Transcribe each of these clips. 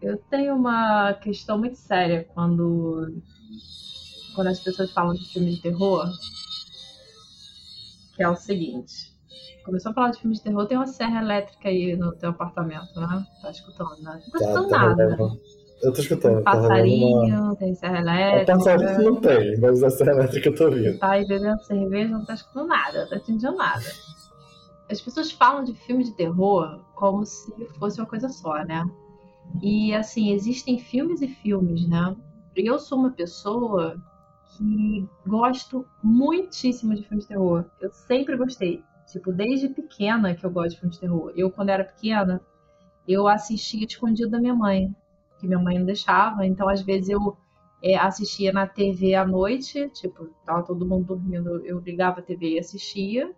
Eu tenho uma questão muito séria quando, quando as pessoas falam de filme de terror, que é o seguinte. Começou a falar de filme de terror, tem uma serra elétrica aí no teu apartamento, né? Tá escutando, né? Não tá, tá escutando tá, nada. Tá, eu tô escutando. Tem passarinho, uma... tem serra elétrica. A passarinho não tem, mas a serra elétrica eu tô ouvindo. Tá aí bebendo cerveja, não tá escutando nada, não tá entendendo nada. As pessoas falam de filme de terror como se fosse uma coisa só, né? E assim, existem filmes e filmes, né? Eu sou uma pessoa que gosto muitíssimo de filmes de terror. Eu sempre gostei. Tipo, desde pequena que eu gosto de filmes de terror. Eu, quando era pequena, eu assistia escondido da minha mãe, que minha mãe não deixava. Então, às vezes, eu é, assistia na TV à noite, tipo, tava todo mundo dormindo, eu ligava a TV e assistia.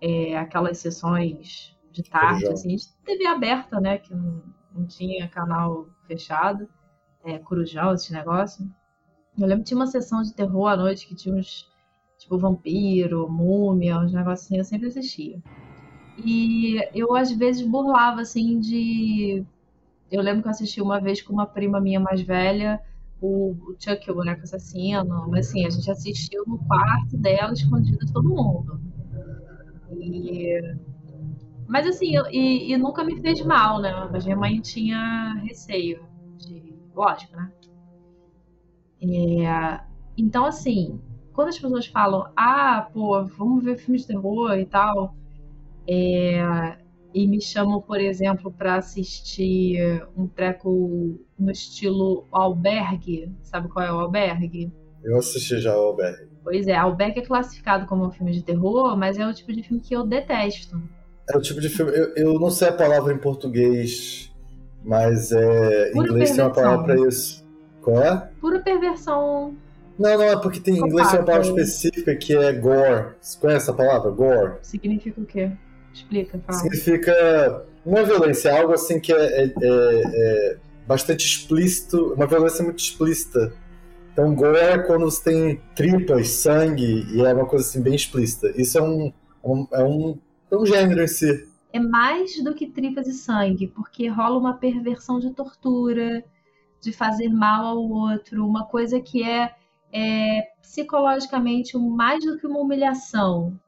É, aquelas sessões de tarde, assim, de TV aberta, né? Que não, não tinha canal fechado, é, Corujão, esse negócio. Eu lembro que tinha uma sessão de terror à noite que tinha uns, tipo, vampiro, múmia, uns negócios assim, eu sempre assistia. E eu, às vezes, burlava, assim, de... Eu lembro que eu assisti uma vez com uma prima minha mais velha, o, Chuck, o boneco assassino, mas assim, a gente assistiu no quarto dela, escondido de todo mundo. E mas assim, eu, e, e, nunca me fez mal, né? Mas minha mãe tinha receio. De, lógico, né? É, então, assim, quando as pessoas falam, ah, pô, vamos ver filmes de terror e tal, é, e me chamam, por exemplo, para assistir um treco no estilo albergue, sabe qual é o albergue? Eu assisti já o albergue. Pois é, albergue é classificado como um filme de terror, mas é o tipo de filme que eu detesto. É o tipo de filme. Eu, eu não sei a palavra em português, mas é, em inglês tem uma palavra pra isso. Qual é? Pura perversão. Não, não, é porque tem, em inglês tem uma palavra específica que é gore. Você conhece a palavra? Gore? Significa o quê? Explica, fala. Significa uma violência, algo assim que é, é, é, é bastante explícito, uma violência muito explícita. Então, gore é quando você tem tripas, sangue, e é uma coisa assim bem explícita. Isso é um, um é um é um gênero em si. É mais do que tripas e sangue, porque rola uma perversão de tortura, de fazer mal ao outro, uma coisa que é, é psicologicamente mais do que uma humilhação,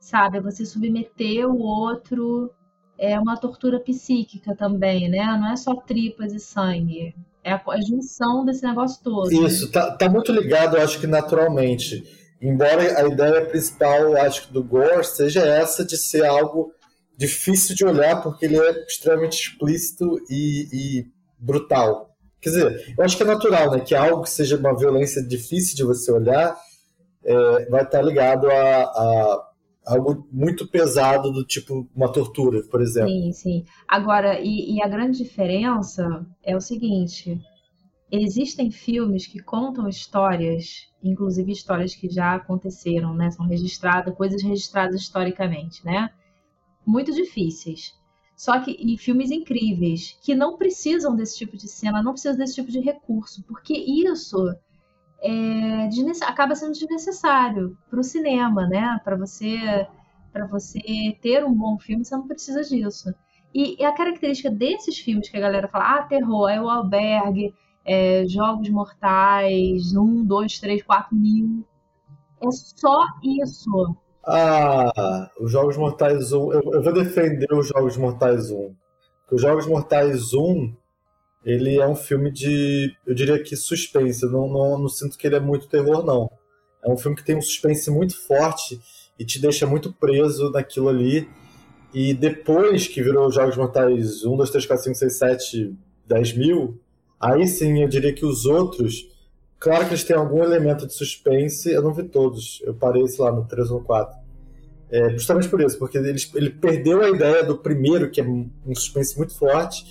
sabe? Você submeter o outro é uma tortura psíquica também, né? Não é só tripas e sangue. É a, a junção desse negócio todo. Isso, tá, tá muito ligado, eu acho que naturalmente Embora a ideia principal, acho que do Gore seja essa de ser algo difícil de olhar porque ele é extremamente explícito e, e brutal. Quer dizer, eu acho que é natural, né? Que algo que seja uma violência difícil de você olhar é, vai estar ligado a, a, algo muito pesado do tipo uma tortura, por exemplo. Sim, sim. Agora, e, e a grande diferença é o seguinte: existem filmes que contam histórias, inclusive histórias que já aconteceram, né? São registradas, coisas registradas historicamente, né? Muito difíceis. Só que e filmes incríveis que não precisam desse tipo de cena, não precisam desse tipo de recurso, porque isso é, acaba sendo desnecessário para o cinema, né? Para você você ter um bom filme, você não precisa disso. E, e a característica desses filmes que a galera fala, ah, terror, é o albergue, é, Jogos Mortais, um, dois, três, quatro mil. É só isso. Ah, os Jogos Mortais 1. Eu, eu vou defender os Jogos Mortais 1. Porque os Jogos Mortais 1, ele é um filme de, eu diria que suspense. Eu não, não, não sinto que ele é muito terror, não. É um filme que tem um suspense muito forte e te deixa muito preso naquilo ali. E depois que virou Jogos Mortais 1, 2, 3, 4, 5, 6, 7, 10 mil, Aí sim, eu diria que os outros, claro que eles têm algum elemento de suspense, eu não vi todos, eu parei, sei lá, no 3 ou no 4. É, justamente por isso, porque ele, ele perdeu a ideia do primeiro, que é um suspense muito forte,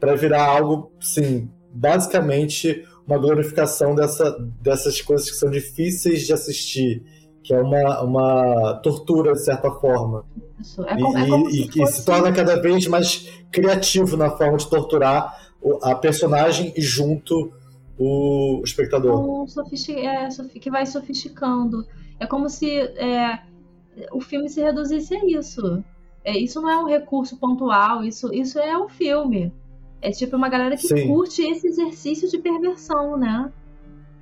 para virar algo, sim, basicamente uma glorificação dessa, dessas coisas que são difíceis de assistir que é uma, uma tortura, de certa forma. Isso. É como, e, é como e, se, fosse... se torna cada vez mais criativo na forma de torturar a personagem e junto o espectador. Um sofistic... é, que vai sofisticando. É como se é, o filme se reduzisse a isso. É, isso não é um recurso pontual, isso, isso é um filme. É tipo uma galera que Sim. curte esse exercício de perversão, né?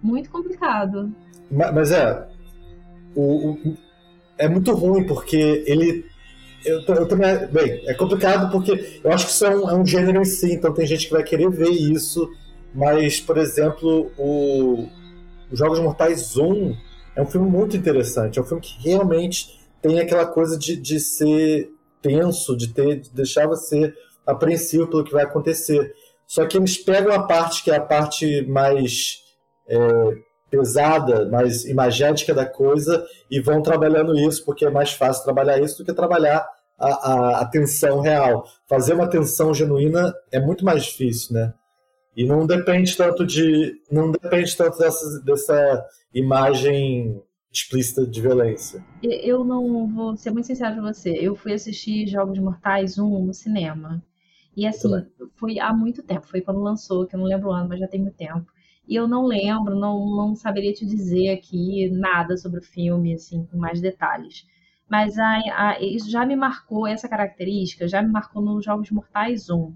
Muito complicado. Mas, mas é. O, o, é muito ruim, porque ele. Eu, eu, também. Bem, é complicado porque eu acho que isso é um, é um gênero em si, então tem gente que vai querer ver isso. Mas, por exemplo, o, Jogos Mortais 1 é um filme muito interessante. É um filme que realmente tem aquela coisa de, de ser tenso, de ter de deixar você apreensivo pelo que vai acontecer. Só que eles pegam a parte que é a parte mais é, pesada, mais imagética da coisa e vão trabalhando isso, porque é mais fácil trabalhar isso do que trabalhar a, a, a tensão real. Fazer uma tensão genuína é muito mais difícil, né? E não depende tanto de. não depende tanto dessa, dessa imagem explícita de violência. Eu não vou ser muito sincero com você. Eu fui assistir Jogos Mortais 1 no cinema. E assim, foi há muito tempo. Foi quando lançou, que eu não lembro o ano, mas já tem muito tempo. E eu não lembro, não, não saberia te dizer aqui nada sobre o filme, assim, com mais detalhes. Mas a, a, isso já me marcou, essa característica, já me marcou nos Jogos Mortais 1.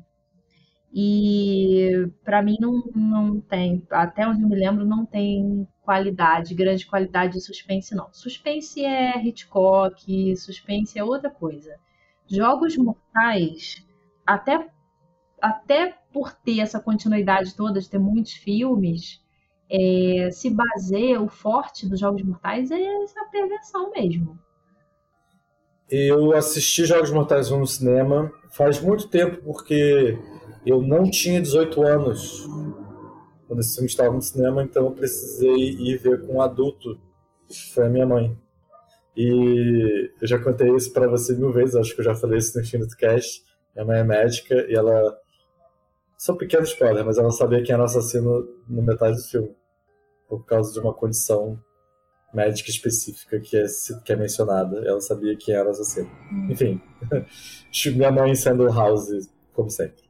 E para mim não, não tem, até onde eu me lembro, não tem qualidade, grande qualidade de suspense, não. Suspense é Hitchcock, suspense é outra coisa. Jogos Mortais, até, até por ter essa continuidade toda, de ter muitos filmes, é, se baseia, o forte dos Jogos Mortais é essa prevenção mesmo. Eu assisti Jogos Mortais 1 no cinema faz muito tempo, porque eu não tinha 18 anos quando esse filme estava no cinema, então eu precisei ir ver com um adulto, foi a minha mãe. E eu já contei isso para você mil vezes, acho que eu já falei isso no Infinite Cast. Minha mãe é médica e ela. Só um pequeno spoiler, mas ela sabia quem era o assassino no metade do filme. Por causa de uma condição médica específica que é, que é mencionada. Ela sabia quem era o assassino. Hum. Enfim, minha mãe sendo House, como sempre.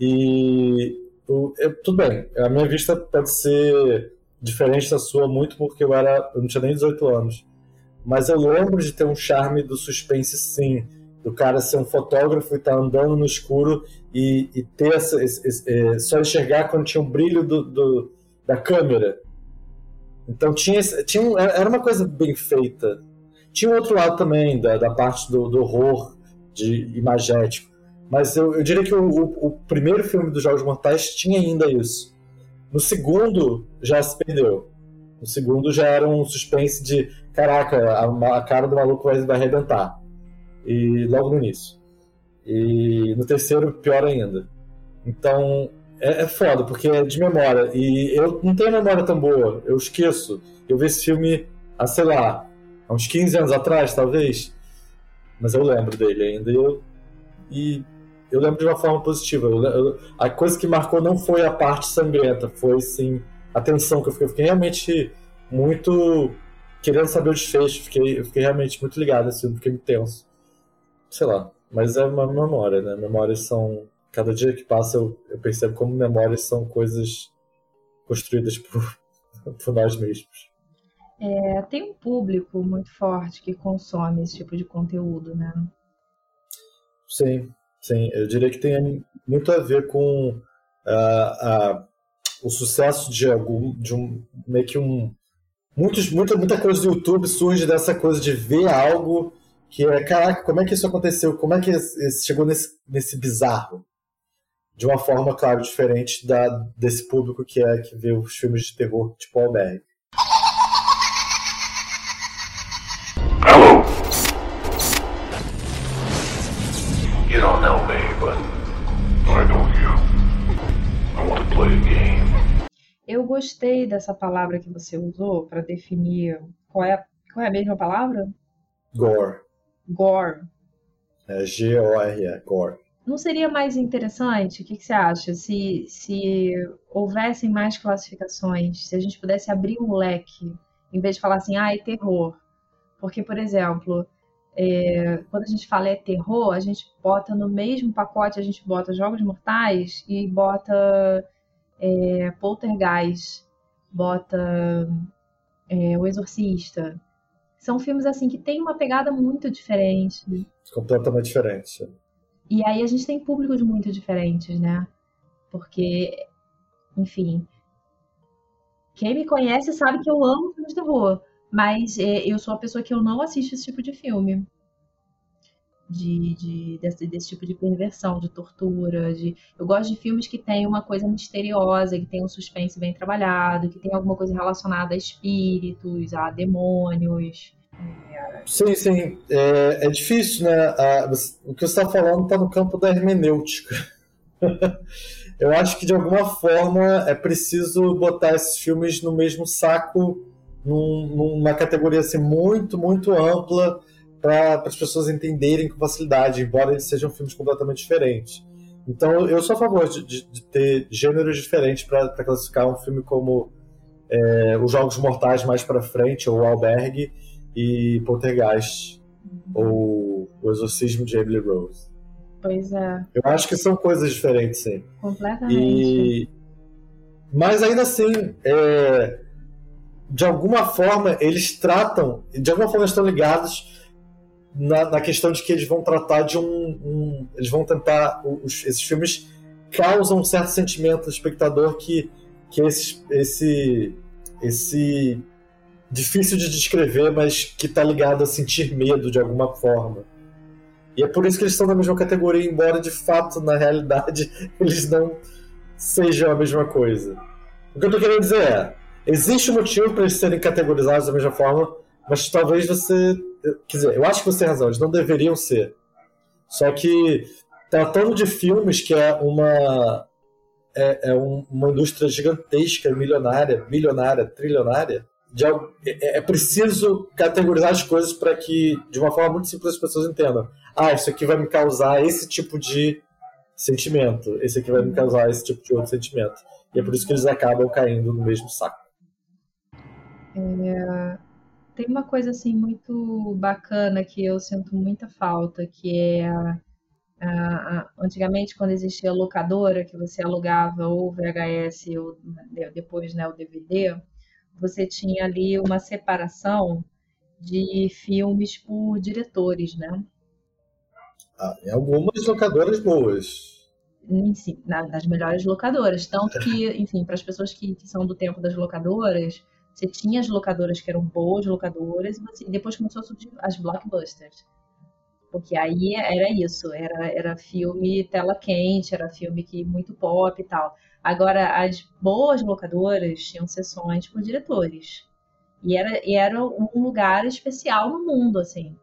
E eu, tudo bem, a minha vista pode ser diferente da sua muito porque eu era, eu não tinha nem 18 anos. Mas eu lembro de ter um charme do suspense sim, do cara ser um fotógrafo e estar tá andando no escuro e, e ter essa, esse, esse, é, só enxergar quando tinha um brilho do, do, da câmera. Então tinha, tinha era uma coisa bem feita. Tinha um outro lado também da, da parte do, do horror de imagético mas eu, eu diria que o, o, o, primeiro filme dos Jogos Mortais tinha ainda isso. No segundo, já se perdeu. No segundo já era um suspense de caraca, a, a cara do maluco vai, vai arrebentar. E logo no início. E no terceiro, pior ainda. Então, é, é foda, porque é de memória. E eu não tenho memória tão boa, eu esqueço. Eu vi esse filme há, sei lá, há uns 15 anos atrás, talvez. Mas eu lembro dele ainda. E, eu, e eu lembro de uma forma positiva. Eu, eu, a coisa que marcou não foi a parte sangrenta, foi sim a tensão que eu fiquei. Eu fiquei realmente muito querendo saber o desfecho. Fiquei, eu fiquei realmente muito ligado assim, fiquei muito tenso. Sei lá, mas é uma memória, né? Memórias são. Cada dia que passa eu, eu percebo como memórias são coisas construídas por, por nós mesmos. É, tem um público muito forte que consome esse tipo de conteúdo, né? Sim, Sim, eu diria que tem muito a ver com uh, uh, o sucesso de algum, de um meio que um muitos, muita muita coisa do YouTube surge dessa coisa de ver algo que é caraca, como é que isso aconteceu? Como é que chegou nesse nesse bizarro? De uma forma, claro, diferente da desse público que é que vê os filmes de terror tipo Alberg. You don't know me, but I know you. I want to play a game. Eu gostei dessa palavra que você usou para definir qual é, qual é a mesma palavra? Gore. Gore. É G-O-R-E, gore. Não seria mais interessante? O que, que, você acha? Se, se houvessem mais classificações, se a gente pudesse abrir um leque, em vez de falar assim, ah, é terror, Porque, por exemplo, é, quando a gente fala é terror, a gente bota no mesmo pacote, a gente bota Jogos Mortais e bota é, Poltergeist, bota é, O Exorcista. São filmes assim que têm uma pegada muito diferente. Completamente diferente. E aí a gente tem públicos muito diferentes, né? Porque, enfim, quem me conhece sabe que eu amo filmes de terror. Mas é, eu sou a pessoa que eu não assisto esse tipo de filme. De, de desse, desse, tipo de perversão, de tortura. De... Eu gosto de filmes que tem uma coisa misteriosa, que tem um suspense bem trabalhado, que tem alguma coisa relacionada a espíritos, a demônios. Sim, sim. É, é difícil, né? o que você está falando está no campo da hermenêutica. eu acho que de alguma forma é preciso botar esses filmes no mesmo saco num, numa categoria assim, muito, muito ampla para as pessoas entenderem com facilidade, embora eles sejam filmes completamente diferentes. Então, eu sou a favor de, de, de ter gêneros diferentes para classificar um filme como é, Os Jogos Mortais mais para frente, ou Albergue, e Poltergeist, ou O Exorcismo de Emily Rose. Pois é. Eu acho que são coisas diferentes, sim. Completamente. E... Mas ainda assim, é de alguma forma, eles tratam, de alguma forma estão ligados na, na questão de que eles vão tratar de um. um eles vão tentar. Os, esses filmes causam um certo sentimento do espectador que, que esse, esse, esse. difícil de descrever, mas que está ligado a sentir medo de alguma forma. E é por isso que eles estão na mesma categoria, embora de fato, na realidade, eles não sejam a mesma coisa. O que eu estou querendo dizer é Existe um motivo para eles serem categorizados da mesma forma, mas talvez você. Quer dizer, eu acho que você tem razão, eles não deveriam ser. Só que, tratando de filmes, que é uma. É, é um, uma indústria gigantesca, milionária, bilionária, trilionária, de, é, é preciso categorizar as coisas para que, de uma forma muito simples, as pessoas entendam. Ah, isso aqui vai me causar esse tipo de sentimento, esse aqui vai me causar esse tipo de outro sentimento. E é por isso que eles acabam caindo no mesmo saco. É, tem uma coisa assim muito bacana que eu sinto muita falta, que é a, a, antigamente quando existia a locadora, que você alugava ou VHS ou depois né, o DVD, você tinha ali uma separação de filmes por diretores, né? Ah, em algumas locadoras boas. Sim, nas melhores locadoras. Tanto que, enfim, para as pessoas que, que, são do tempo das locadoras, você tinha as locadoras que eram boas locadoras e, e depois começou a surgir as blockbusters. Porque aí era isso, era, era filme tela quente, era filme que muito pop e tal. Agora, as boas locadoras tinham sessões por diretores. E era, e era um lugar especial no mundo, assim.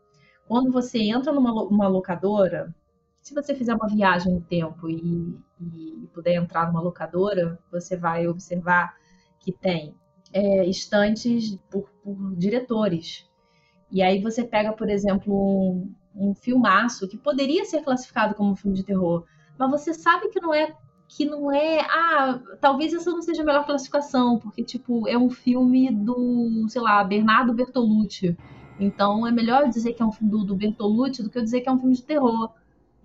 Quando você entra numa uma locadora, se você fizer uma viagem no tempo e, e puder entrar numa locadora, você vai observar que tem é, estantes por, por, diretores. E aí você pega, por exemplo, um, um filmaço que poderia ser classificado como um filme de terror, mas você sabe que não é que não é, ah, talvez essa não seja a melhor classificação, porque tipo, é um filme do, sei lá, Bernardo Bertolucci. Então é melhor dizer que é um filme do, do Bertolucci do que eu dizer que é um filme de terror,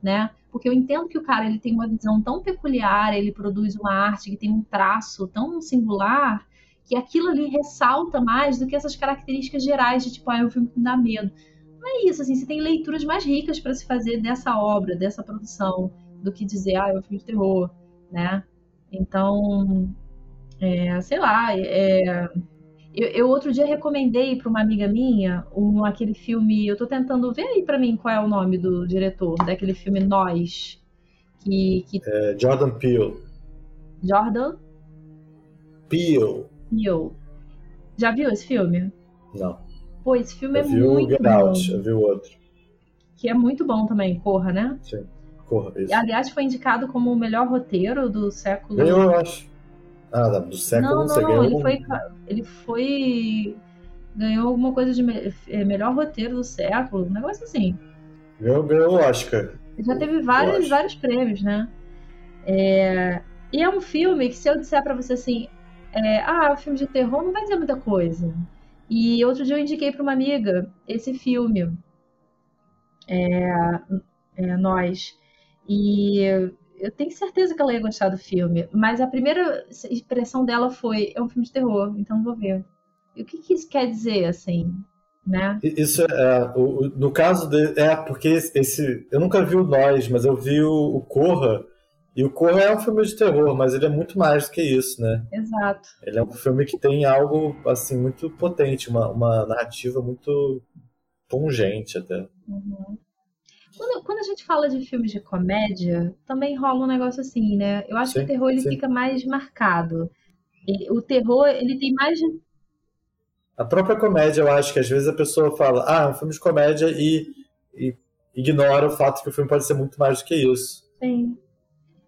né? Porque eu entendo que o cara ele tem uma visão tão peculiar, ele produz uma arte que tem um traço tão singular que aquilo ali ressalta mais do que essas características gerais de tipo, ah, é um filme que me dá medo. Não é isso, assim, você tem leituras mais ricas para se fazer dessa obra, dessa produção, do que dizer, ah, é um filme de terror, né? Então, é, sei lá, é, eu, eu, outro dia recomendei para uma amiga minha um, aquele filme, eu tô tentando ver aí para mim qual é o nome do diretor, daquele filme Nós, que... que... É, Jordan Peele. Jordan? Peele. Peele. Já viu esse filme? Não. Pô, esse filme eu é muito Get bom. Out, eu vi o outro. Que é muito bom também, Corra, né? Sim, Corra, isso. Aliás, foi indicado como o melhor roteiro do século... Eu, eu acho. Ah, do século não, não, não, não. Ele, foi, ele foi... Ganhou alguma coisa de me... É, melhor roteiro do século, um negócio assim. Ganhou, ganhou o Oscar. Já teve vários, vários prêmios, né? É... E é um filme que se eu disser para você assim, é, ah, filme de terror não vai dizer muita coisa. E outro dia eu indiquei para uma amiga esse filme, é, é, Nós. E eu tenho certeza que ela ia gostar do filme, mas a primeira expressão dela foi: é um filme de terror, então vou ver. E o que, que isso quer dizer, assim? Né? Isso é, o, no caso de, é porque esse eu nunca vi o Nós, mas eu vi o, o Corra e o Corra é um filme de terror, mas ele é muito mais do que isso, né? Exato. Ele é um filme que tem algo assim muito potente, uma, uma narrativa muito pungente até. Uhum. Quando, quando, a gente fala de filmes de comédia, também rola um negócio assim, né? Eu acho sim, que o terror ele fica mais marcado. o terror ele tem mais a própria comédia, eu acho que às vezes a pessoa fala, ah, é um filme de comédia e, e ignora o fato que o filme pode ser muito mais do que isso. Sim.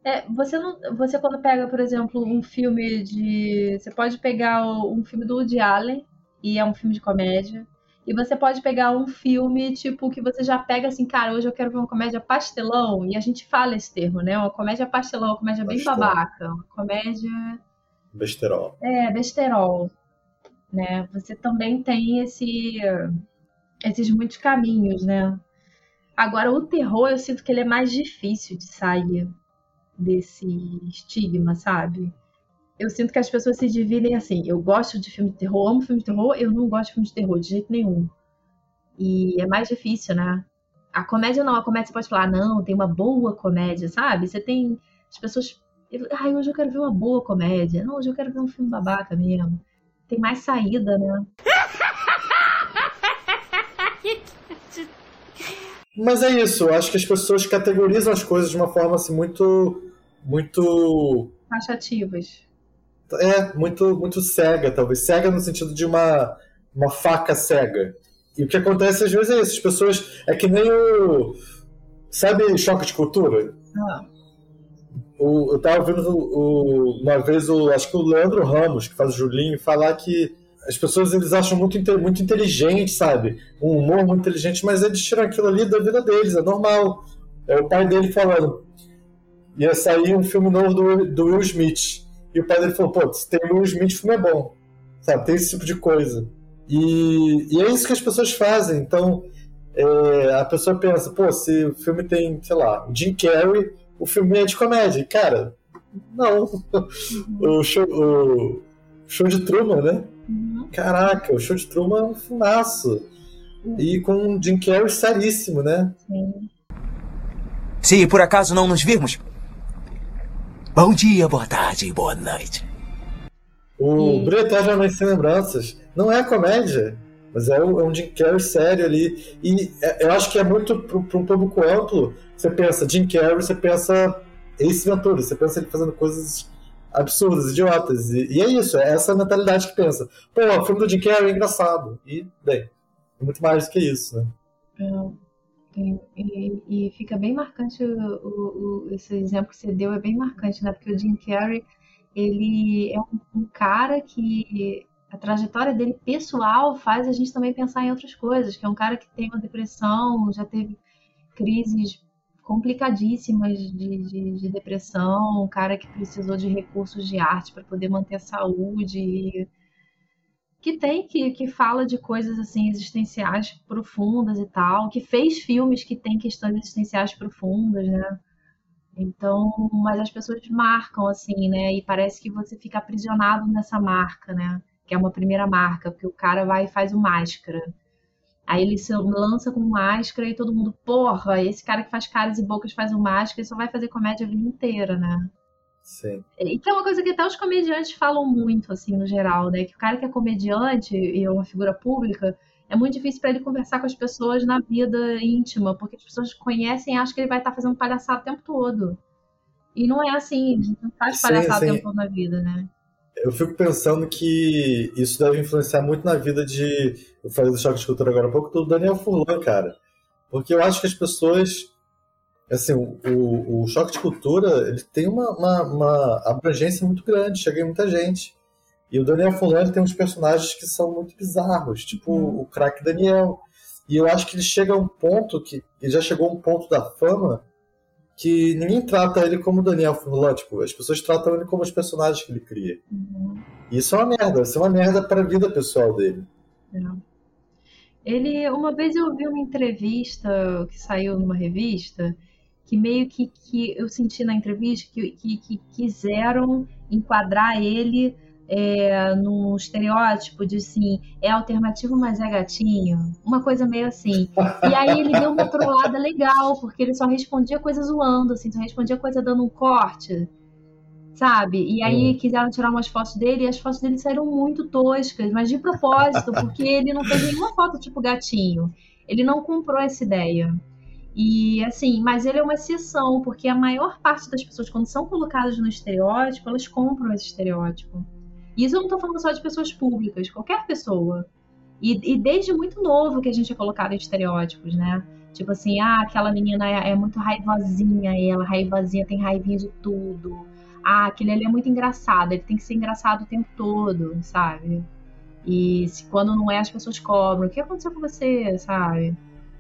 É, você não, você quando pega, por exemplo, um filme de, você pode pegar um filme do Woody Allen e é um filme de comédia, e você pode pegar um filme tipo que você já pega assim, cara, hoje eu quero ver uma comédia pastelão e a gente fala esse termo, né? Uma comédia pastelão, uma comédia bem babaca, uma comédia besterol. É, besterol, né? Você também tem esse esses muitos caminhos, né? Agora o terror eu sinto que ele é mais difícil de sair desse estigma, sabe? Eu sinto que as pessoas se dividem assim. Eu gosto de filme de terror, amo filme de terror, eu não gosto de filme de terror de jeito nenhum. E é mais difícil, né? A comédia não, a comédia você pode falar, não, tem uma boa comédia, sabe? Você tem. As pessoas. Ai, hoje eu quero ver uma boa comédia. Não, hoje eu quero ver um filme babaca mesmo. Tem mais saída, né? Mas é isso, acho que as pessoas categorizam as coisas de uma forma assim muito. muito. taxativas. É, muito, muito cega, talvez. Cega no sentido de uma, uma faca cega. E o que acontece às vezes é isso, as pessoas. É que nem o. Sabe choque de cultura? Ah. O, eu tava ouvindo o, uma vez o. Acho que o Leandro Ramos, que faz o Julinho, falar que as pessoas eles acham muito, muito inteligente, sabe? Um humor muito inteligente, mas eles tiram aquilo ali da vida deles, é normal. É o pai dele falando. Ia sair um filme novo do, do Will Smith. E o pai dele falou: pô, se tem Will Smith, o filme é bom. Sabe? Tem esse tipo de coisa. E, e é isso que as pessoas fazem. Então, é, a pessoa pensa: pô, se o filme tem, sei lá, Jim Carrey, o filme é de comédia. Cara, não. o, show, o show de Truman, né? Uhum. Caraca, o show de Truman é um fumaço. Uhum. E com um Jim Carrey seríssimo, né? Sim. Se por acaso não nos virmos, bom dia, boa tarde e boa noite. O e... Brilho Eternamente Sem Lembranças não é comédia, mas é um, é um Jim Carrey sério ali. E é, eu acho que é muito para um público amplo. Você pensa Jim Carrey, você pensa Ace Ventura, você pensa ele fazendo coisas absurdas, idiotas. E, e, é isso, é essa mentalidade que pensa. Pô, o filme do Jim Carrey é engraçado. E, bem, é muito mais do que isso, né? É, e, e, fica bem marcante o, o, esse exemplo que você deu é bem marcante, né? Porque o Jim Carrey ele é um, um cara que a trajetória dele pessoal faz a gente também pensar em outras coisas, que é um cara que tem uma depressão, já teve crises complicadíssimas de, de, de, depressão, um cara que precisou de recursos de arte para poder manter a saúde, que tem que, que fala de coisas assim existenciais profundas e tal, que fez filmes que têm questões existenciais profundas, né? Então, mas as pessoas marcam assim, né? E parece que você fica aprisionado nessa marca, né? Que é uma primeira marca, porque o cara vai e faz o máscara Aí ele se lança com máscara e todo mundo, porra, esse cara que faz caras e bocas faz o máscara, ele só vai fazer comédia a vida inteira, né? Sim. E que é uma coisa que até os comediantes falam muito, assim, no geral, né? Que o cara que é comediante e é uma figura pública, é muito difícil para ele conversar com as pessoas na vida íntima, porque as pessoas conhecem e acham que ele vai estar fazendo palhaçada o tempo todo. E não é assim, a gente não faz palhaçada sim, sim. o tempo todo na vida, né? Eu fico pensando que isso deve influenciar muito na vida de. Eu falei do choque de cultura agora há pouco, do Daniel Furlan, cara. Porque eu acho que as pessoas. Assim, o, o choque de cultura ele tem uma, uma, uma, abrangência muito grande, chega em muita gente. E o Daniel Furlan tem uns personagens que são muito bizarros, tipo hum. o craque Daniel. E eu acho que ele chega a um ponto que. Ele já chegou a um ponto da fama que ninguém trata ele como Daniel Furlan, tipo, as pessoas tratam ele como os personagens que ele cria. Uhum. Isso é uma merda, isso é uma merda para a vida pessoal dele. É. Ele, uma vez eu vi uma entrevista que saiu numa revista que meio que, que eu senti na entrevista que, que, que quiseram enquadrar ele é, num estereótipo de assim, é alternativo, mas é gatinho. Uma coisa meio assim. E aí ele deu uma trollada legal, porque ele só respondia coisa zoando, assim, só respondia coisa dando um corte sabe? E aí uhum. quiseram tirar umas fotos dele e as fotos dele saíram muito toscas, mas de propósito, porque ele não fez nenhuma foto tipo gatinho. Ele não comprou essa ideia. E assim, mas ele é uma exceção, porque a maior parte das pessoas, quando são colocadas no estereótipo, elas compram esse estereótipo. E isso eu não estou falando só de pessoas públicas, qualquer pessoa. E, e, desde muito novo que a gente é colocado em estereótipos, né? Tipo assim, ah, aquela menina é, é muito raivosinha, ela raivosinha, tem raivinha de tudo ah, aquele ali é muito engraçado, ele tem que ser engraçado o tempo todo, sabe? E se, quando não é, as pessoas cobram. O que aconteceu com você, sabe?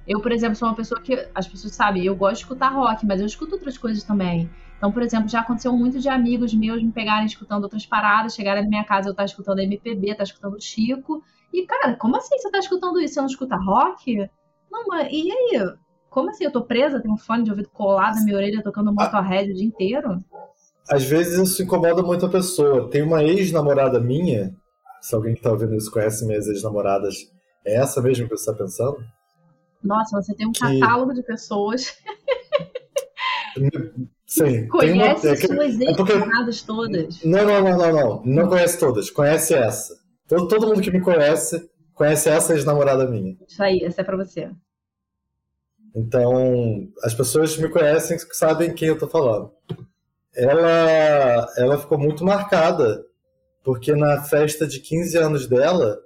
Eu, por exemplo, sou uma pessoa que as pessoas sabem, eu gosto de escutar rock, mas eu escuto outras coisas também. Então, por exemplo, já aconteceu muito de amigos meus me pegarem escutando outras paradas, chegarem na minha casa eu estar tá escutando MPB, tá escutando Chico. E, cara, como assim você tá escutando isso? Você não escuta rock? Não, mas e aí? Como assim? Eu tô presa? Tenho um fone de ouvido colado na minha orelha tocando Motorhead o dia inteiro? às vezes isso incomoda muito a pessoa. Tem uma ex-namorada minha, se alguém que está ouvindo isso conhece minhas ex-namoradas, é essa mesmo que você está pensando? Nossa, você tem um que... catálogo de pessoas. Sim. Conhece uma... é suas ex-namoradas porque... todas. Não, não, não, não, não. Não conhece todas. Conhece essa. Todo, todo mundo que me conhece conhece essa ex-namorada minha. Isso aí, essa é pra você. Então, as pessoas me conhecem sabem quem eu tô falando ela, ela ficou muito marcada, porque na festa de 15 anos dela,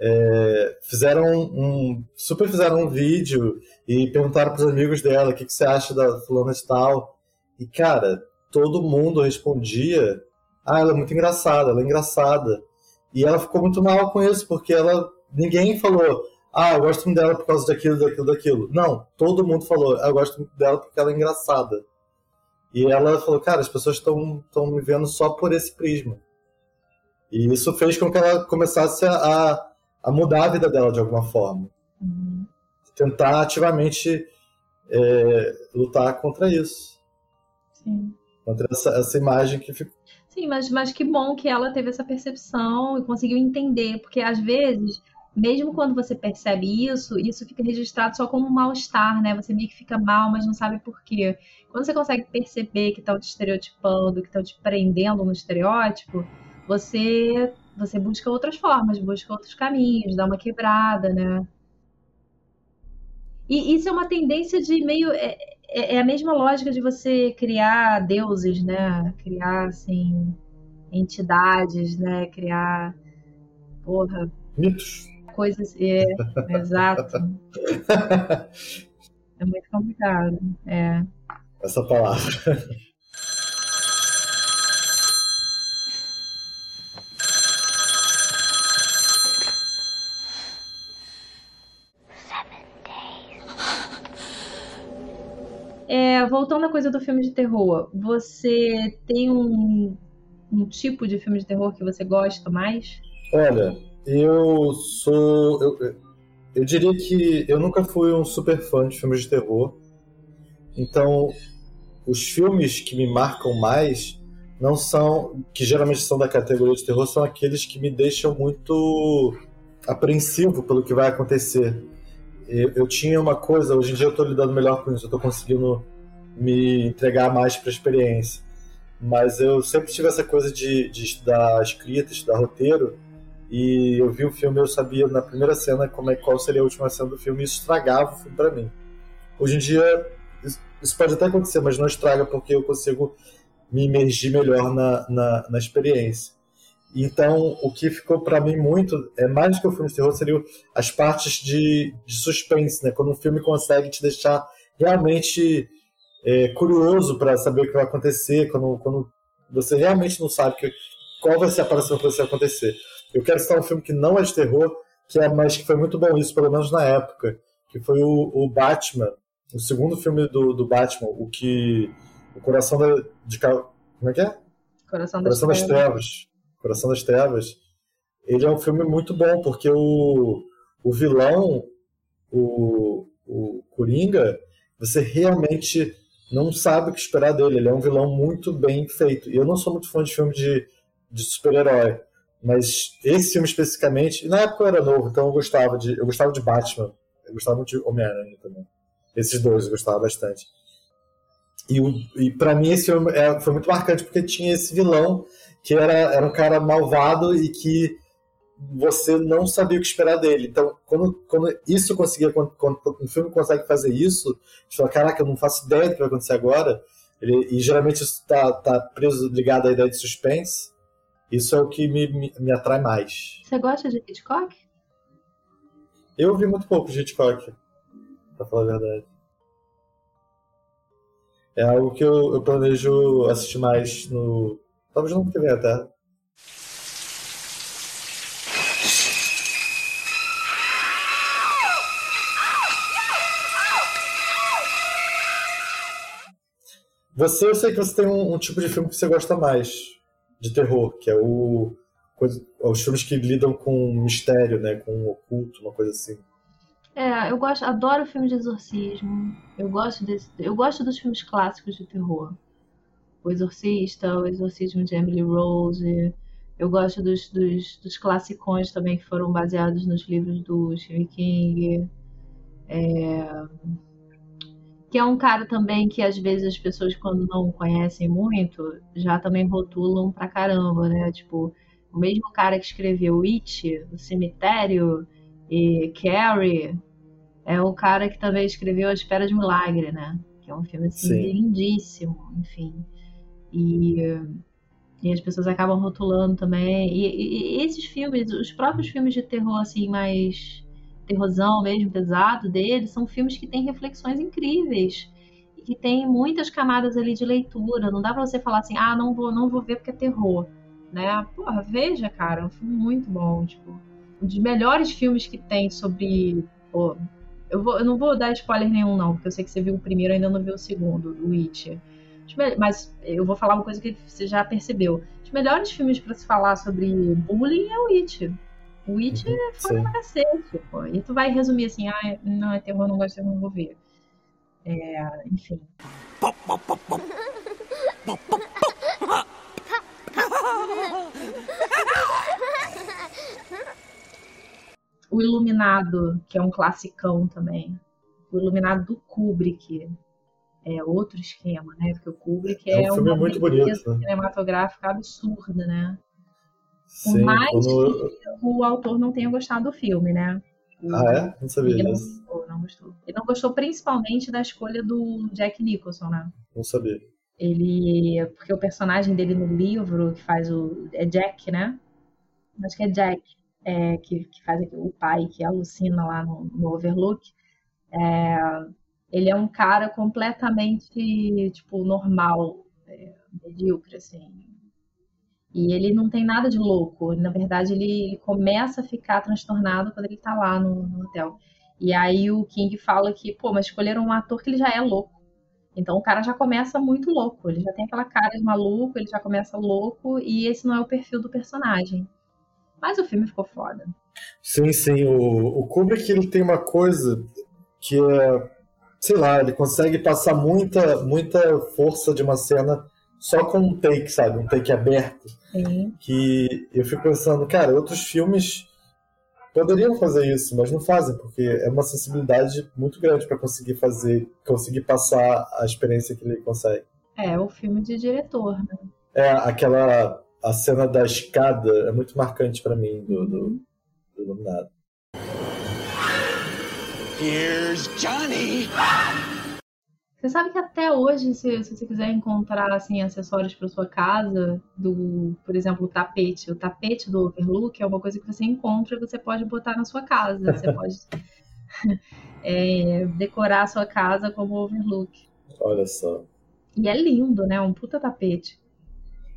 é, fizeram um, super fizeram um vídeo e perguntaram para os amigos dela o que, que você acha da fulana de tal. E, cara, todo mundo respondia, ah, ela é muito engraçada, ela é engraçada. E ela ficou muito mal com isso, porque ela ninguém falou, ah, eu gosto muito dela por causa daquilo, daquilo, daquilo. Não, todo mundo falou, ah, eu gosto muito dela porque ela é engraçada. E ela falou, cara, as pessoas estão me vendo só por esse prisma. E isso fez com que ela começasse a, a mudar a vida dela de alguma forma. Uhum. Tentar ativamente é, lutar contra isso. Sim. Contra essa, essa imagem que ficou. Sim, mas, mas que bom que ela teve essa percepção e conseguiu entender, porque às vezes mesmo quando você percebe isso, isso fica registrado só como um mal-estar, né? Você meio que fica mal, mas não sabe por quê. Quando você consegue perceber que estão te estereotipando, que estão te prendendo no estereótipo, você você busca outras formas, busca outros caminhos, dá uma quebrada, né? E isso é uma tendência de meio é, é, é a mesma lógica de você criar deuses, né? Criar assim entidades, né? Criar porra mitos coisas. É, exato. É muito complicado. É. Essa palavra. É, voltando à coisa do filme de terror, você tem um, um tipo de filme de terror que você gosta mais? Olha, eu sou. Eu, eu diria que eu nunca fui um super fã de filmes de terror. Então, os filmes que me marcam mais não são. que geralmente são da categoria de terror, são aqueles que me deixam muito apreensivo pelo que vai acontecer. Eu, eu tinha uma coisa, hoje em dia eu estou lidando melhor com isso, eu estou conseguindo me entregar mais para a experiência. Mas eu sempre tive essa coisa de, de estudar escrita, estudar roteiro e eu vi o filme, eu sabia na primeira cena como é, qual seria a última cena do filme, e isso estragava o filme para mim. Hoje em dia, isso pode até acontecer, mas não estraga porque eu consigo me imergir melhor na, na, na experiência. Então, o que ficou para mim muito, é mais do que o filme de terror, seriam as partes de, de suspense, né? Quando um filme consegue te deixar realmente é, curioso para saber o que vai acontecer, quando, quando você realmente não sabe que, qual vai ser a próxima coisa que vai acontecer. Eu quero citar um filme que não é de terror, que é, mas que foi muito bom isso, pelo menos na época, que foi o, o Batman, o segundo filme do, do Batman, o que o coração da, de como é que é? Coração das, coração das trevas. Coração das trevas. ele é um filme muito bom, porque o, o vilão, o, o Coringa, você realmente não sabe o que esperar dele. Ele é um vilão muito bem feito. E eu não sou muito fã de filme de, de super-herói. Mas esse filme especificamente, na época eu era novo, então eu gostava de, eu gostava de Batman, eu gostava muito de Homem-Aranha também. Esses dois eu gostava bastante. E, e para mim esse filme é, foi muito marcante porque tinha esse vilão que era, era um cara malvado e que você não sabia o que esperar dele. Então, quando, quando isso conseguia, quando, quando um filme consegue fazer isso, você fala, caraca, eu não faço ideia do que vai acontecer agora. Ele, e geralmente isso está tá preso, ligado à ideia de suspense. Isso é o que me, me, me atrai mais. Você gosta de Hitchcock? Eu vi muito pouco de Hitchcock, pra falar a verdade. É algo que eu, eu planejo assistir mais no. Talvez não TV até. Você, eu sei que você tem um, um, tipo de filme que você gosta mais de terror, que é o os filmes que lidam com mistério, né, com oculto, uma coisa assim. É, eu gosto, adoro filme de exorcismo. Eu gosto desse, eu gosto dos filmes clássicos de terror. O Exorcista, o Exorcismo de Emily Rose. Eu gosto dos, dos, dos classicões também que foram baseados nos livros do Stephen King. É, que é um cara também que às vezes as pessoas quando não conhecem muito já também rotulam pra caramba, né? Tipo, o mesmo cara que escreveu It, O Cemitério e Carrie, é o cara que também escreveu A Espera de Milagre, né? Que é um filme assim, lindíssimo, enfim. E, e as pessoas acabam rotulando também. E, e, e, esses filmes, os próprios filmes de terror, assim, mais terrorzão mesmo, pesado deles, são filmes que têm reflexões incríveis. E que tem muitas camadas ali de leitura. Não dá pra você falar assim, ah, não vou, não vou ver porque é terror. Né? Porra, veja, cara, é um filme muito bom. Tipo, um dos melhores filmes que tem sobre. Pô, eu, vou, eu não vou dar spoiler nenhum, não, porque eu sei que você viu o primeiro, ainda não viu o segundo, o Witcher. Mas eu vou falar uma coisa que você já percebeu. Os melhores filmes para se falar sobre bullying é o It. O It uhum, é foda pra cacete, pô. E tu vai resumir assim, ah, não é terror, não gosto de terror, não vou ver. É, enfim. O Iluminado, que é um classicão também. O Iluminado do Kubrick. É outro esquema, né? Porque o Kubrick é, é um uma muito bonito, né? cinematográfica absurda, né? Por Sim, mais quando... que o autor não tenha gostado do filme, né? Ah, é? Não sabia ele disso. Não gostou, não gostou. Ele não gostou principalmente da escolha do Jack Nicholson, né? Não sabia. Ele. Porque o personagem dele no livro, que faz o. É Jack, né? Acho que é Jack é, que, que, faz o pai que alucina lá no, no Overlook, é, ele é um cara completamente tipo normal, é, medíocre assim. E ele não tem nada de louco. Na verdade, ele, ele começa a ficar transtornado quando ele tá lá no, no, hotel. E aí o King fala que, pô, mas escolheram um ator que ele já é louco. Então o cara já começa muito louco. Ele já tem aquela cara de maluco, ele já começa louco, e esse não é o perfil do personagem. Mas o filme ficou foda. Sim, sim. O, o Kubrick ele tem uma coisa que é, sei lá, ele consegue passar muita, muita força de uma cena só com um take, sabe? Um take aberto. Sim. Que eu fico pensando, cara, outros filmes poderiam fazer isso, mas não fazem, porque é uma sensibilidade muito grande para conseguir fazer, conseguir passar a experiência que ele consegue. É, o filme de diretor, né? É, aquela a cena da escada é muito marcante para mim do, do, do Iluminado. Here's Johnny! Você sabe que até hoje, se, se você quiser encontrar assim, acessórios para sua casa, do, por exemplo, o tapete. O tapete do Overlook é uma coisa que você encontra e você pode botar na sua casa. Você pode é, decorar a sua casa como Overlook. Olha só. E é lindo, né? Um puta tapete.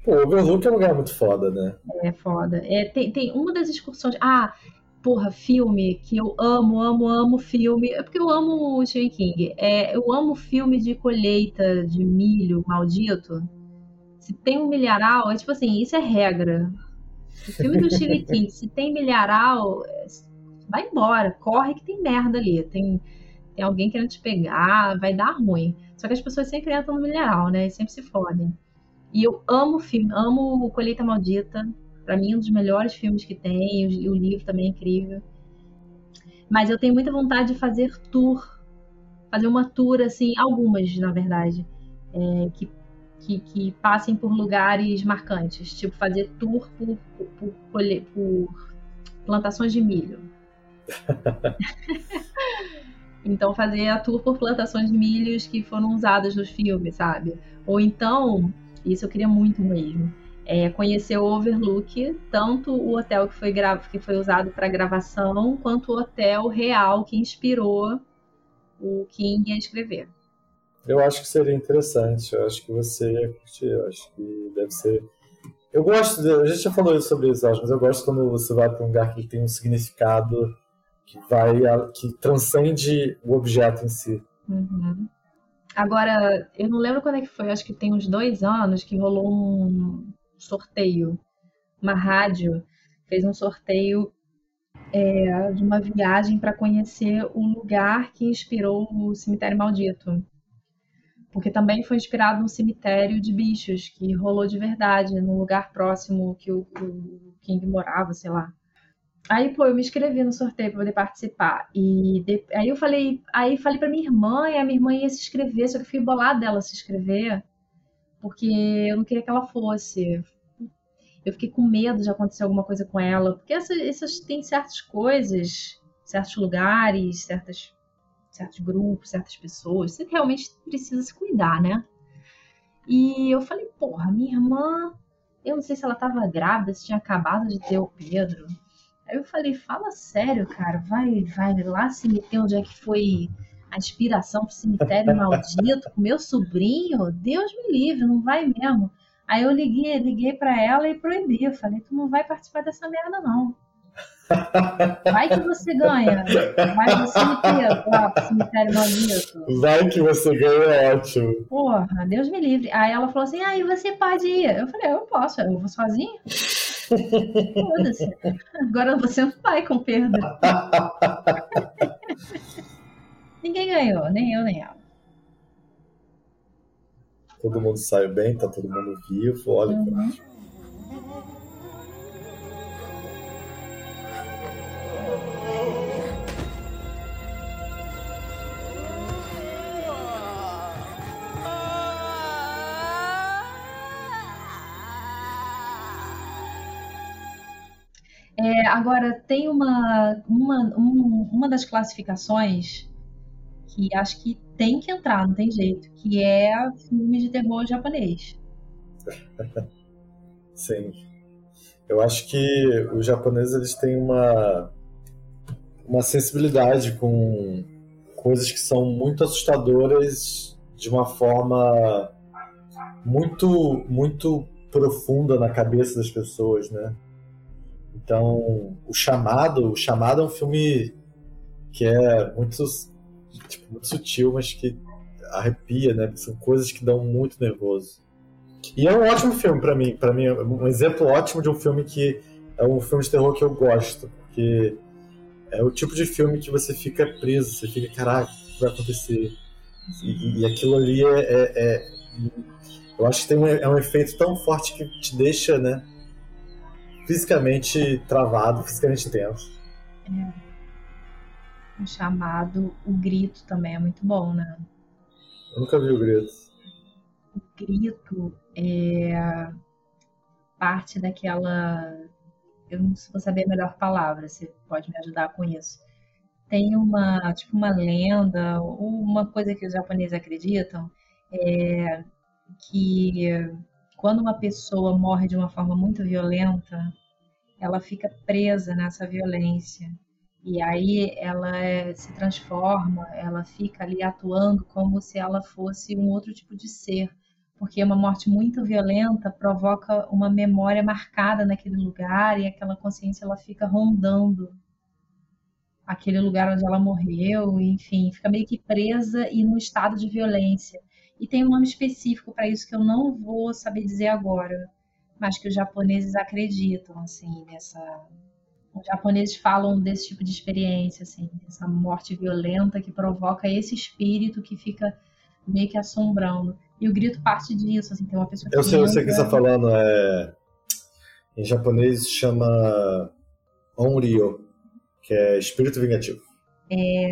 Pô, o Overlook é um lugar muito foda, né? É foda. É, tem, tem uma das excursões. Ah, porra, filme que eu amo, amo, amo filme. É porque eu amo o Stephen King. É, eu amo filme de colheita de milho maldito. Se tem um milharal, é tipo assim, isso é regra. O filme do Chiliquim, se tem milharal, vai embora, corre que tem merda ali. Tem, tem alguém querendo te pegar, vai dar ruim. Só que as pessoas sempre entram no milharal, né? E sempre se fodem. E eu amo o filme, amo o Colheita Maldita. Pra mim, um dos melhores filmes que tem. E o livro também é incrível. Mas eu tenho muita vontade de fazer tour. Fazer uma tour, assim, algumas, na verdade. É, que, que, que, passem por lugares marcantes. Tipo, fazer tour por, por, por, por plantações de milho. então, fazer a tour por plantações de milhos que foram usadas nos filmes, sabe? Ou então, isso eu queria muito mesmo, é conhecer o Overlook, tanto o hotel que foi, que foi usado para gravação, quanto o hotel real que inspirou o King a escrever. Eu acho que seria interessante, eu acho que você ia curtir, eu acho que deve ser. Eu gosto, de... a gente já falou sobre isso, mas eu gosto quando você vai para um lugar que tem um significado que vai, que transcende o objeto em si. Uhum. Agora, eu não lembro quando é que foi, acho que tem uns dois anos que rolou um sorteio. Uma rádio fez um sorteio é, de uma viagem para conhecer o lugar que inspirou o Cemitério Maldito. Porque também foi inspirado no cemitério de bichos, que rolou de verdade, num lugar próximo que o, o King morava, sei lá. Aí, pô, eu me inscrevi no sorteio para poder participar. E de... aí eu falei, aí falei para minha irmã, e a minha irmã ia se inscrever, só que eu fiquei bolada dela se inscrever, porque eu não queria que ela fosse. Eu fiquei com medo de acontecer alguma coisa com ela, porque essas, essas tem certas coisas, certos lugares, certas, certos grupos, certas pessoas, você realmente precisa se cuidar, né? E eu falei, porra, minha irmã, eu não sei se ela estava grávida, se tinha acabado de ter o Pedro. Aí eu falei, fala sério, cara, vai, vai lá se meter onde é que foi a inspiração pro cemitério maldito com meu sobrinho, Deus me livre, não vai mesmo. Aí eu liguei, liguei para ela e proibi. Eu falei, tu não vai participar dessa merda, não. Vai que você ganha. Vai no cemitério, lá pro cemitério maldito. Vai que você ganha, é ótimo. Porra, Deus me livre. Aí ela falou assim, aí você pode ir. Eu falei, eu posso, eu vou sozinho. Foda-se. Agora você não vai com perda. Ninguém ganhou, nem eu, nem ela. Todo mundo saiu bem, tá todo mundo vivo, olha. Uhum. É, agora, tem uma, uma, um, uma das classificações que acho que tem que entrar, não tem jeito, que é filme de terror japonês. Sim. Eu acho que os japoneses eles têm uma, uma sensibilidade com coisas que são muito assustadoras de uma forma muito muito profunda na cabeça das pessoas, né? Então, o chamado, o chamado é um filme que é muito, tipo, muito sutil, mas que arrepia, né? São coisas que dão muito nervoso. E é um ótimo filme para mim, para mim é um exemplo ótimo de um filme que é um filme de terror que eu gosto, porque é o tipo de filme que você fica preso, você fica, caraca, o que vai acontecer? E, e aquilo ali é, é, é, eu acho que tem um, é um efeito tão forte que te deixa, né? fisicamente travado, fisicamente tenso. É. Chamado, o grito também é muito bom, né? Eu nunca vi o grito. O grito é parte daquela. Eu não vou saber a melhor palavra, você pode me ajudar com isso. Tem uma, tipo, uma lenda, ou uma coisa que os japoneses acreditam, é que quando uma pessoa morre de uma forma muito violenta, ela fica presa nessa violência. E aí ela é, se transforma, ela fica ali atuando como se ela fosse um outro tipo de ser. Porque uma morte muito violenta provoca uma memória marcada naquele lugar e aquela consciência ela fica rondando aquele lugar onde ela morreu, enfim, fica meio que presa e no estado de violência. E tem um nome específico para isso que eu não vou saber dizer agora, mas que os japoneses acreditam, assim, nessa. Os japoneses falam desse tipo de experiência, assim, essa morte violenta que provoca esse espírito que fica meio que assombrando. E o grito parte disso, assim, tem uma pessoa que. Eu sei, eu sei o que você está falando, é. Em japonês chama Onryo, que é espírito vingativo. É...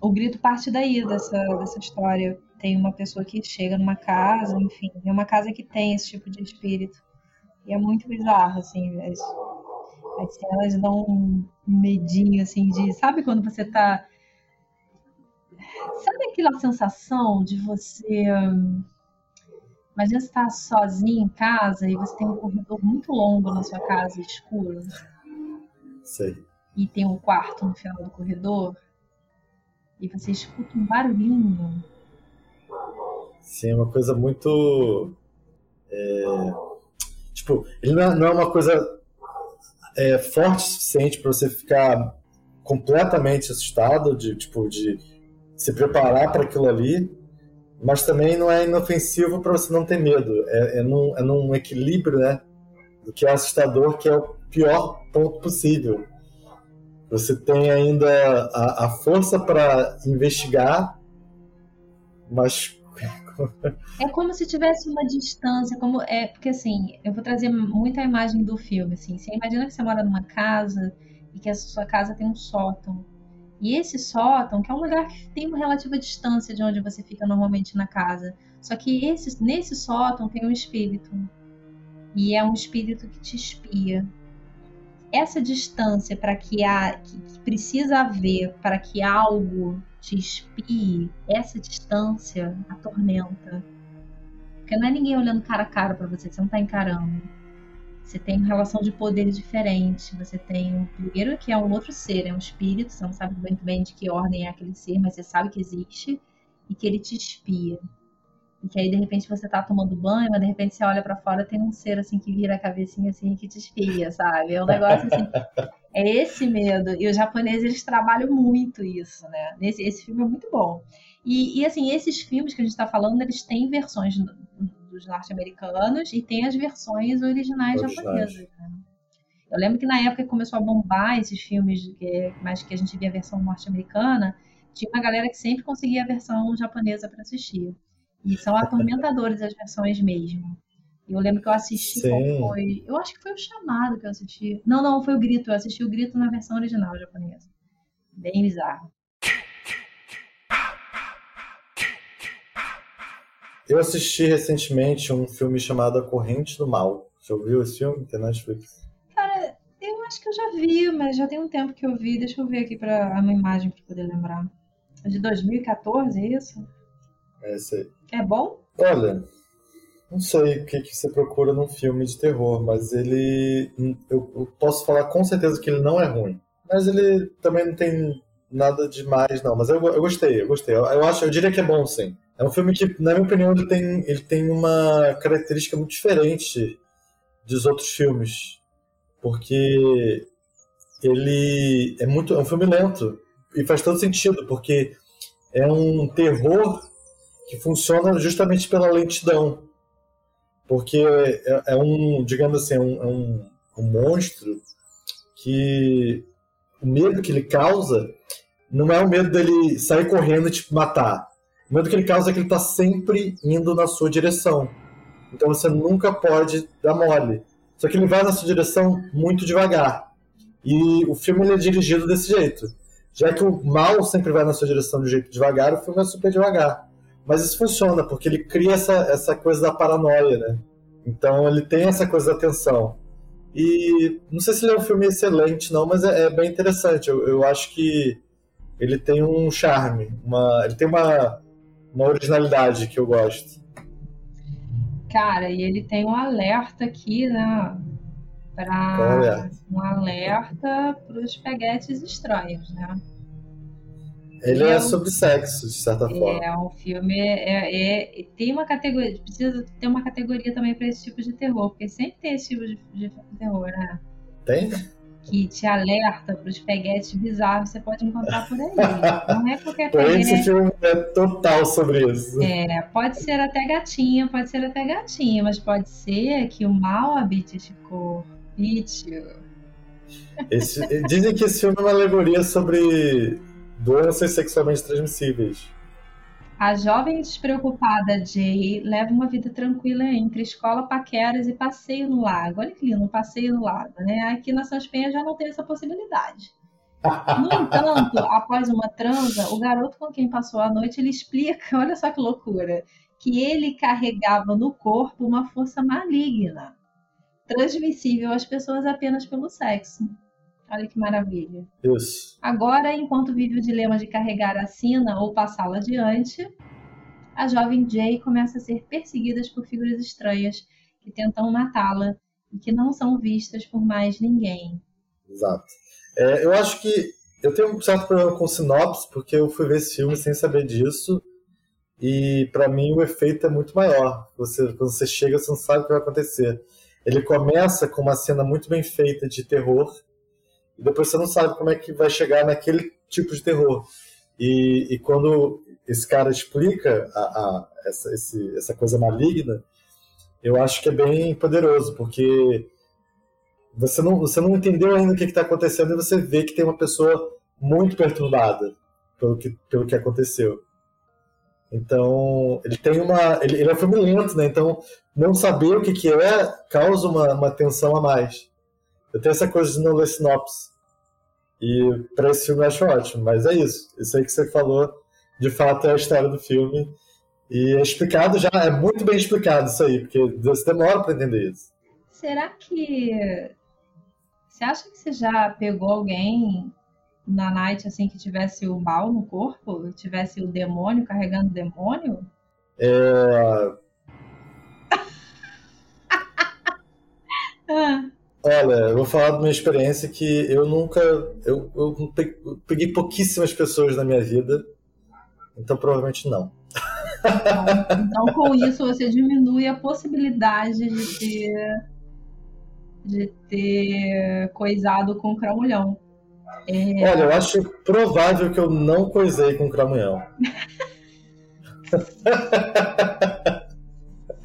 O grito parte daí, dessa, dessa história tem uma pessoa que chega numa casa, enfim, é uma casa que tem esse tipo de espírito. E é muito bizarro, assim, as, as cenas dão um medinho, assim, de. Sabe quando você tá. Sabe aquela sensação de você. Imagina você tá sozinho em casa e você tem um corredor muito longo na sua casa, escuro. Sei. E tem um quarto no final do corredor. E você escuta um barulhinho Sim, é uma coisa muito. É, tipo, ele não é, não é uma coisa é, forte o suficiente para você ficar completamente assustado, de, tipo, de se preparar para aquilo ali, mas também não é inofensivo para você não ter medo. É, é, num, é num equilíbrio, né? Do que é assustador, que é o pior ponto possível. Você tem ainda a, a força para investigar, mas é como se tivesse uma distância, como é, porque assim, eu vou trazer muita imagem do filme, assim. Você imagina que você mora numa casa e que a sua casa tem um sótão. E esse sótão, que é um lugar que tem uma relativa distância de onde você fica normalmente na casa. Só que esse, nesse sótão tem um espírito. E é um espírito que te espia. Essa distância para que, que precisa haver para que algo te espie, essa distância atormenta. Porque não é ninguém olhando cara a cara para você, você não tá encarando. Você tem uma relação de poderes diferente. Você tem um primeiro que é um outro ser, é um espírito, você não sabe muito bem de que ordem é aquele ser, mas você sabe que existe e que ele te espia. E que aí de repente você tá tomando banho, mas de repente você olha para fora tem um ser assim que vira a cabecinha assim que te espia, sabe? É um negócio assim. É esse medo. E os japoneses, eles trabalham muito isso, né? Nesse, esse filme é muito bom. E, e assim, esses filmes que a gente está falando, eles têm versões dos norte-americanos e tem as versões originais japonesas, né? Eu lembro que na época que começou a bombar esses filmes, que, mais que a gente via a versão norte-americana, tinha uma galera que sempre conseguia a versão japonesa para assistir. E são atormentadores as versões mesmo. Eu lembro que eu assisti foi. Eu acho que foi o chamado que eu assisti. Não, não, foi o grito. Eu assisti o grito na versão original japonesa. Bem bizarro. Eu assisti recentemente um filme chamado A Corrente do Mal. Você ouviu esse filme? Tem Netflix? Cara, eu acho que eu já vi, mas já tem um tempo que eu vi. Deixa eu ver aqui para uma imagem para poder lembrar. É de 2014, é isso? É esse aí. É bom? Olha, não sei o que, que você procura num filme de terror, mas ele. Eu, eu, posso falar com certeza que ele não é ruim. Mas ele também não tem nada demais, não. Mas eu, eu gostei, eu gostei. Eu, eu, acho, eu diria que é bom, sim. É um filme que, na minha opinião, ele tem, ele tem uma característica muito diferente dos outros filmes. Porque ele é muito. É um filme lento. E faz todo sentido, porque é um terror que funciona justamente pela lentidão porque é, é um, digamos assim, é um, é um, um monstro que o medo que ele causa não é o medo dele sair correndo e tipo, matar. O medo que ele causa é que ele está sempre indo na sua direção. Então você nunca pode dar mole. Só que ele vai na sua direção muito devagar. E o filme é dirigido desse jeito. Já que o mal sempre vai na sua direção de jeito devagar, o filme é super devagar. Mas isso funciona, porque ele cria essa, essa coisa da paranoia, né? Então ele tem essa coisa da tensão. E não sei se ele é um filme excelente, não, mas é, é bem interessante. Eu, eu, acho que ele tem um charme, uma, ele tem uma, uma originalidade que eu gosto. Cara, e ele tem um alerta aqui, né? Para um alerta para os peguetes estranhos, né? Ele é, é um, sobre sexo, de certa forma. É um filme. É, é, tem uma categoria. Precisa ter uma categoria também para esse tipo de terror, porque sempre tem esse tipo de, de terror, né? Tem? que te alerta para os peguetes bizarros, você pode encontrar por aí. Não é qualquer peguete. Esse filme é total sobre isso. É, pode ser até gatinha, pode ser até gatinha, mas pode ser que o mal habite este corpício. Esse, dizem que esse filme é uma alegoria sobre doenças sexualmente transmissíveis. A jovem despreocupada Jay leva uma vida tranquila entre escola, paqueras e passeio no lago. Olha que lindo, um passeio no lago, né? Aqui na São Penha já não tem essa possibilidade. No entanto, após uma transa, o garoto com quem passou a noite, ele explica, olha só que loucura, que ele carregava no corpo uma força maligna, transmissível às pessoas apenas pelo sexo. Olha que maravilha. Isso. Agora, enquanto vive o dilema de carregar a sina ou passá-la adiante, a jovem Jay começa a ser perseguida por figuras estranhas que tentam matá-la e que não são vistas por mais ninguém. Exato. É, eu acho que eu tenho um certo problema com sinopse, porque eu fui ver esse filme sem saber disso. E para mim o efeito é muito maior. Você, quando você chega, você não sabe o que vai acontecer. Ele começa com uma cena muito bem feita de terror, e depois você não sabe como é que vai chegar naquele tipo de terror. E, e quando esse cara explica a, a, essa, esse, essa coisa maligna, eu acho que é bem poderoso, porque você não, você não entendeu ainda o que está acontecendo e você vê que tem uma pessoa muito perturbada pelo que, pelo que aconteceu. Então, ele tem uma. Ele, ele é filme né? Então, não saber o que, que é causa uma, uma tensão a mais. Eu tenho essa coisa de não ler sinopse. E para esse filme eu acho ótimo. Mas é isso. Isso aí que você falou, de fato, é a história do filme. E é explicado já, é muito bem explicado isso aí, porque você demora para entender isso. Será que. Você acha que você já pegou alguém na night assim que tivesse o mal no corpo? Tivesse o demônio carregando o demônio? É. ah. Olha, eu vou falar da minha experiência que eu nunca. Eu, eu peguei pouquíssimas pessoas na minha vida, então provavelmente não. Então, então, com isso, você diminui a possibilidade de ter. de ter coisado com cramulhão. É... Olha, eu acho provável que eu não coisei com cramulhão.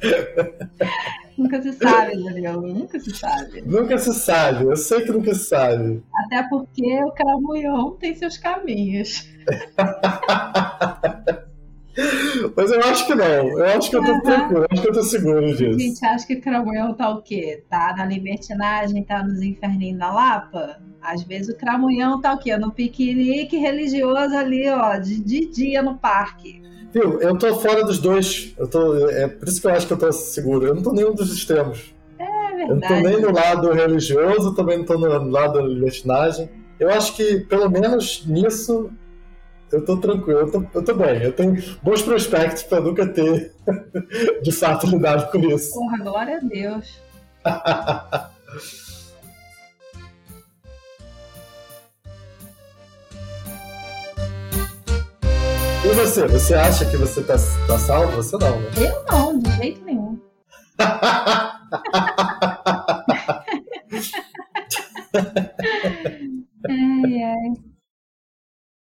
Nunca se sabe, Daniel. Nunca se sabe. Nunca se sabe. Eu sei que nunca se sabe. Até porque o cramunhão tem seus caminhos. Mas eu acho que não. Eu acho que eu tô uhum. tranquilo. Eu acho que eu tô seguro disso. Gente acha que o cramunhão tá o quê? Tá na libertinagem, tá nos inferninhos da Lapa? Às vezes o cramunhão tá o quê? No piquenique religioso ali, ó, de, de dia no parque. Viu, eu tô fora dos dois. Eu tô, é por isso que eu acho que eu tô seguro. Eu não tô nenhum dos extremos. É verdade. Eu não tô nem no lado religioso, também não tô no lado da libertinagem. Eu acho que, pelo menos nisso, eu tô tranquilo, eu tô, eu tô bem. Eu tenho bons prospectos para nunca ter, de fato, lidado com isso. Porra, glória a Deus. você? Você acha que você tá, tá salvo? Você não, né? Eu não, de jeito nenhum. ai, ai.